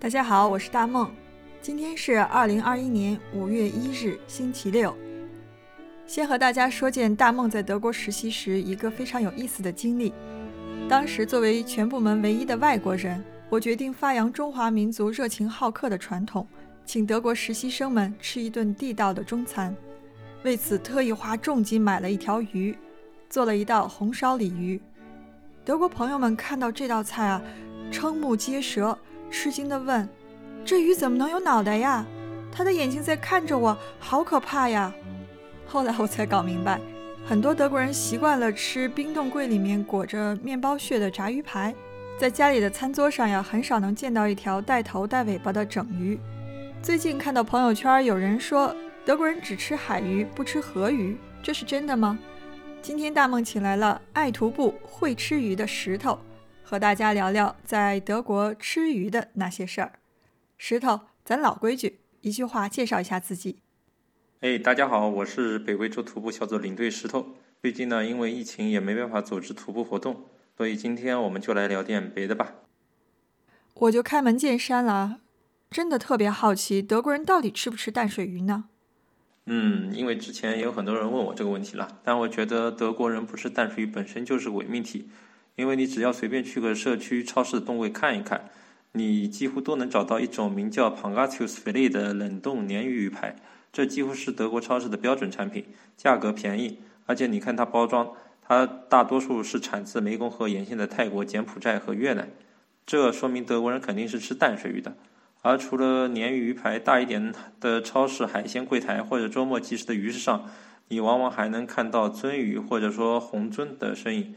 大家好，我是大梦。今天是二零二一年五月一日，星期六。先和大家说件大梦在德国实习时一个非常有意思的经历。当时作为全部门唯一的外国人，我决定发扬中华民族热情好客的传统，请德国实习生们吃一顿地道的中餐。为此，特意花重金买了一条鱼，做了一道红烧鲤鱼。德国朋友们看到这道菜啊，瞠目结舌，吃惊地问：“这鱼怎么能有脑袋呀？它的眼睛在看着我，好可怕呀！”后来我才搞明白，很多德国人习惯了吃冰冻柜里面裹着面包屑的炸鱼排，在家里的餐桌上呀，很少能见到一条带头带尾巴的整鱼。最近看到朋友圈有人说。德国人只吃海鱼，不吃河鱼，这是真的吗？今天大梦请来了爱徒步、会吃鱼的石头，和大家聊聊在德国吃鱼的那些事儿。石头，咱老规矩，一句话介绍一下自己。哎，大家好，我是北威州徒步小组领队石头。最近呢，因为疫情也没办法组织徒步活动，所以今天我们就来聊点别的吧。我就开门见山了，真的特别好奇，德国人到底吃不吃淡水鱼呢？嗯，因为之前也有很多人问我这个问题了，但我觉得德国人不吃淡水鱼本身就是伪命题，因为你只要随便去个社区超市的冻柜看一看，你几乎都能找到一种名叫 Pangasius f i l e 的冷冻鲶鱼鱼排，这几乎是德国超市的标准产品，价格便宜，而且你看它包装，它大多数是产自湄公河沿线的泰国、柬埔寨和越南，这说明德国人肯定是吃淡水鱼的。而除了鲶鱼鱼排，大一点的超市海鲜柜台或者周末集市的鱼市上，你往往还能看到鳟鱼或者说红鳟的身影。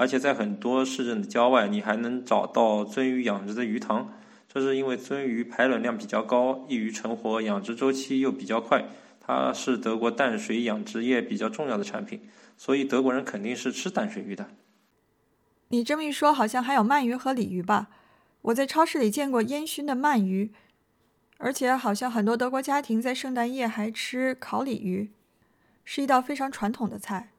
而且在很多市镇的郊外，你还能找到鳟鱼养殖的鱼塘。这是因为鳟鱼排卵量比较高，易于成活，养殖周期又比较快，它是德国淡水养殖业比较重要的产品，所以德国人肯定是吃淡水鱼的。你这么一说，好像还有鳗鱼和鲤鱼吧？我在超市里见过烟熏的鳗鱼，而且好像很多德国家庭在圣诞夜还吃烤鲤鱼，是一道非常传统的菜。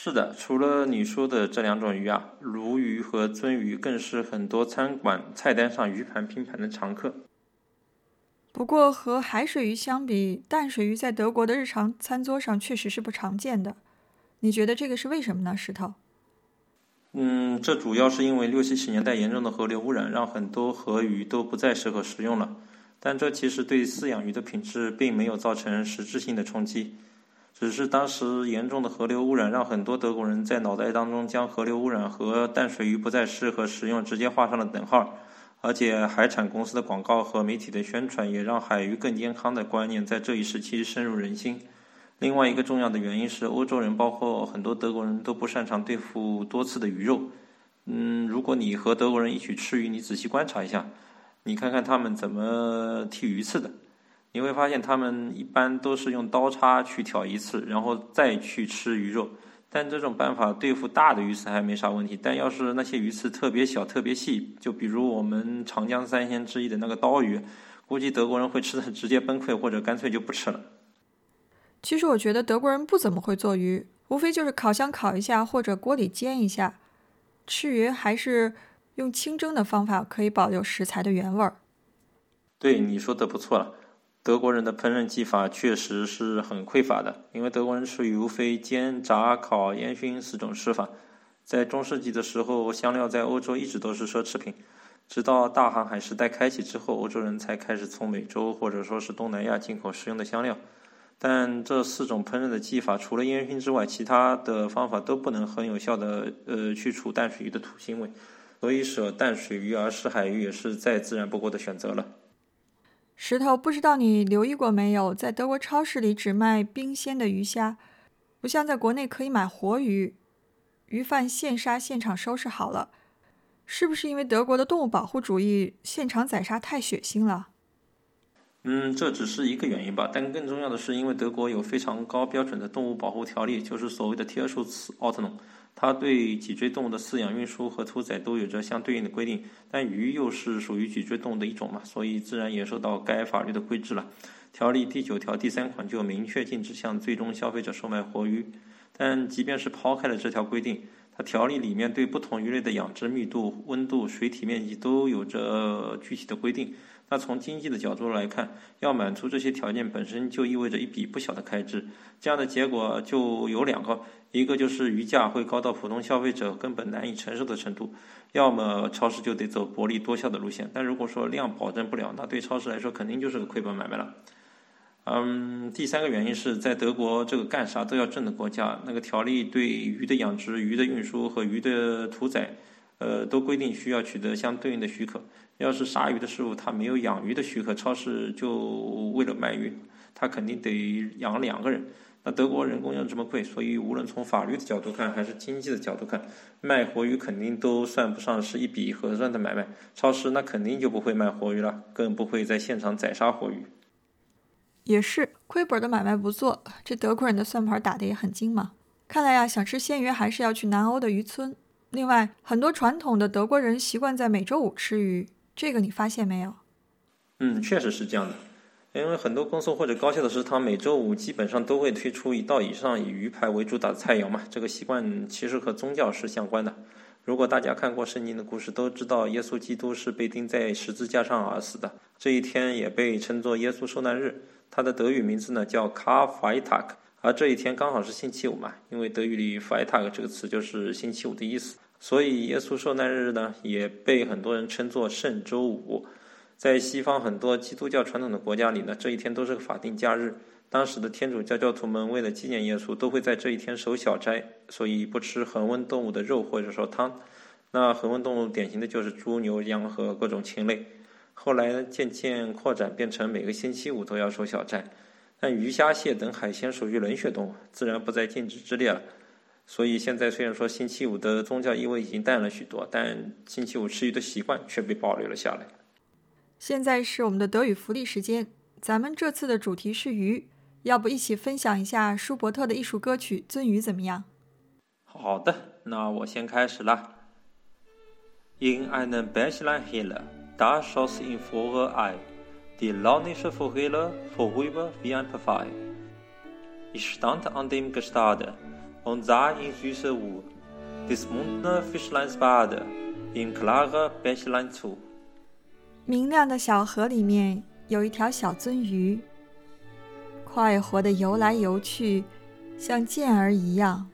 是的，除了你说的这两种鱼啊，鲈鱼和鳟鱼更是很多餐馆菜单上鱼盘拼盘的常客。不过和海水鱼相比，淡水鱼在德国的日常餐桌上确实是不常见的。你觉得这个是为什么呢，石头？嗯，这主要是因为六七十年代严重的河流污染，让很多河鱼都不再适合食用了。但这其实对饲养鱼的品质并没有造成实质性的冲击，只是当时严重的河流污染让很多德国人在脑袋当中将河流污染和淡水鱼不再适合食用直接画上了等号。而且海产公司的广告和媒体的宣传也让海鱼更健康的观念在这一时期深入人心。另外一个重要的原因是，欧洲人包括很多德国人都不擅长对付多刺的鱼肉。嗯，如果你和德国人一起吃鱼，你仔细观察一下，你看看他们怎么剔鱼刺的，你会发现他们一般都是用刀叉去挑一次，然后再去吃鱼肉。但这种办法对付大的鱼刺还没啥问题，但要是那些鱼刺特别小、特别细，就比如我们长江三鲜之一的那个刀鱼，估计德国人会吃的直接崩溃，或者干脆就不吃了。其实我觉得德国人不怎么会做鱼，无非就是烤箱烤一下或者锅里煎一下。吃鱼还是用清蒸的方法可以保留食材的原味儿。对，你说的不错了。德国人的烹饪技法确实是很匮乏的，因为德国人吃鱼无非煎、炸、烤、烟熏四种吃法。在中世纪的时候，香料在欧洲一直都是奢侈品，直到大航海时代开启之后，欧洲人才开始从美洲或者说是东南亚进口食用的香料。但这四种烹饪的技法，除了烟熏之外，其他的方法都不能很有效的呃去除淡水鱼的土腥味，所以舍淡水鱼而食海鱼也是再自然不过的选择了。石头，不知道你留意过没有，在德国超市里只卖冰鲜的鱼虾，不像在国内可以买活鱼，鱼贩现杀现场收拾好了，是不是因为德国的动物保护主义，现场宰杀太血腥了？嗯，这只是一个原因吧，但更重要的是，因为德国有非常高标准的动物保护条例，就是所谓的 Tierschutz Ordnung，它对脊椎动物的饲养、运输和屠宰都有着相对应的规定。但鱼又是属于脊椎动物的一种嘛，所以自然也受到该法律的规制了。条例第九条第三款就明确禁止向最终消费者售卖活鱼。但即便是抛开了这条规定，它条例里面对不同鱼类的养殖密度、温度、水体面积都有着具体的规定。那从经济的角度来看，要满足这些条件本身就意味着一笔不小的开支。这样的结果就有两个：一个就是鱼价会高到普通消费者根本难以承受的程度；要么超市就得走薄利多销的路线。但如果说量保证不了，那对超市来说肯定就是个亏本买卖了。嗯，第三个原因是在德国这个干啥都要挣的国家，那个条例对鱼的养殖、鱼的运输和鱼的屠宰，呃，都规定需要取得相对应的许可。要是杀鱼的师傅他没有养鱼的许可，超市就为了卖鱼，他肯定得养两个人。那德国人工又这么贵，所以无论从法律的角度看，还是经济的角度看，卖活鱼肯定都算不上是一笔合算的买卖。超市那肯定就不会卖活鱼了，更不会在现场宰杀活鱼。也是亏本的买卖不做，这德国人的算盘打得也很精嘛。看来呀，想吃鲜鱼还是要去南欧的渔村。另外，很多传统的德国人习惯在每周五吃鱼。这个你发现没有？嗯，确实是这样的。因为很多公司或者高校的食堂每周五基本上都会推出一道以上以鱼排为主打的菜肴嘛。这个习惯其实和宗教是相关的。如果大家看过圣经的故事，都知道耶稣基督是被钉在十字架上而死的。这一天也被称作耶稣受难日。它的德语名字呢叫 Karfreitag，而这一天刚好是星期五嘛。因为德语里 Freitag 这个词就是星期五的意思。所以，耶稣受难日呢，也被很多人称作圣周五。在西方很多基督教传统的国家里呢，这一天都是法定假日。当时的天主教教徒们为了纪念耶稣，都会在这一天守小斋，所以不吃恒温动物的肉或者说汤。那恒温动物典型的就是猪、牛、羊和各种禽类。后来渐渐扩展，变成每个星期五都要收小斋。但鱼虾蟹等海鲜属于冷血动物，自然不在禁止之列了。所以现在虽然说星期五的宗教意味已经淡了许多，但星期五吃鱼的习惯却被保留了下来。现在是我们的德语福利时间，咱们这次的主题是鱼，要不一起分享一下舒伯特的艺术歌曲《鳟鱼》怎么样？好的，那我先开始了。In einem Bächlein Helle, da schoss in vorer Ei die launische Forelle vorüber wie ein Pfeil. Ich stand an dem Gestade. und sah in süße Ruhe des munter Fischleins Bade im klaren Bächlein zu。明亮的小河里面有一条小鳟鱼，快活地游来游去，像箭儿一样。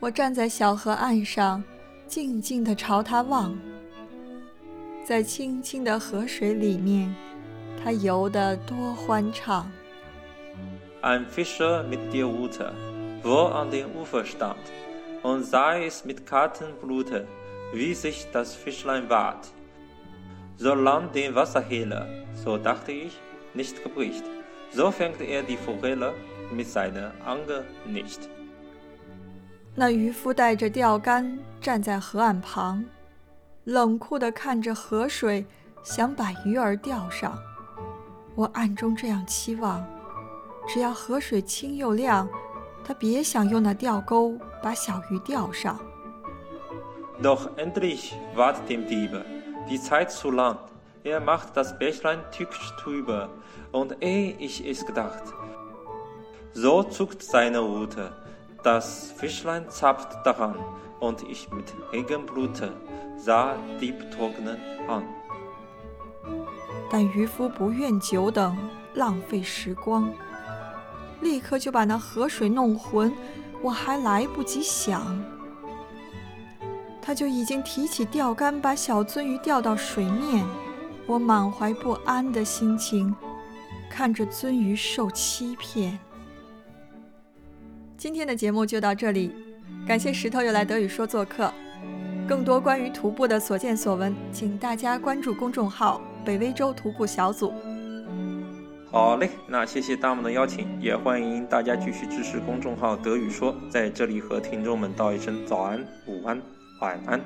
我站在小河岸上，静静地朝它望。在清清的河水里面，它游得多欢畅。Ein Fischer mit dir ruhte. wo an dem Ufer stand, und sah es mit kaltem Blute, wie sich das Fischlein wahrt. So lang den Wasserhehler, so dachte ich, nicht gebricht, so fängt er die Forelle mit seiner Angel nicht. 那渔夫带着钓竿站在河岸旁， 冷酷地看着河水，想把鱼儿钓上。我暗中这样期望：只要河水清又亮，他别想用那钓钩把小鱼钓上。Doch endlich ward dem Diebe die Zeit zu lang. Er macht das Bächlein tückisch trüber, und eh ich es gedacht, so zuckt seine Rute. Das Fischlein zapft daran, und ich mit regem Blute sah die Betrogenen an. 但渔夫不愿久等，浪费时光。立刻就把那河水弄浑，我还来不及想，他就已经提起钓竿，把小鳟鱼钓到水面。我满怀不安的心情，看着鳟鱼受欺骗。今天的节目就到这里，感谢石头又来德语说做客。更多关于徒步的所见所闻，请大家关注公众号“北威州徒步小组”。好嘞，那谢谢大们的邀请，也欢迎大家继续支持公众号德语说，在这里和听众们道一声早安、午安、晚安。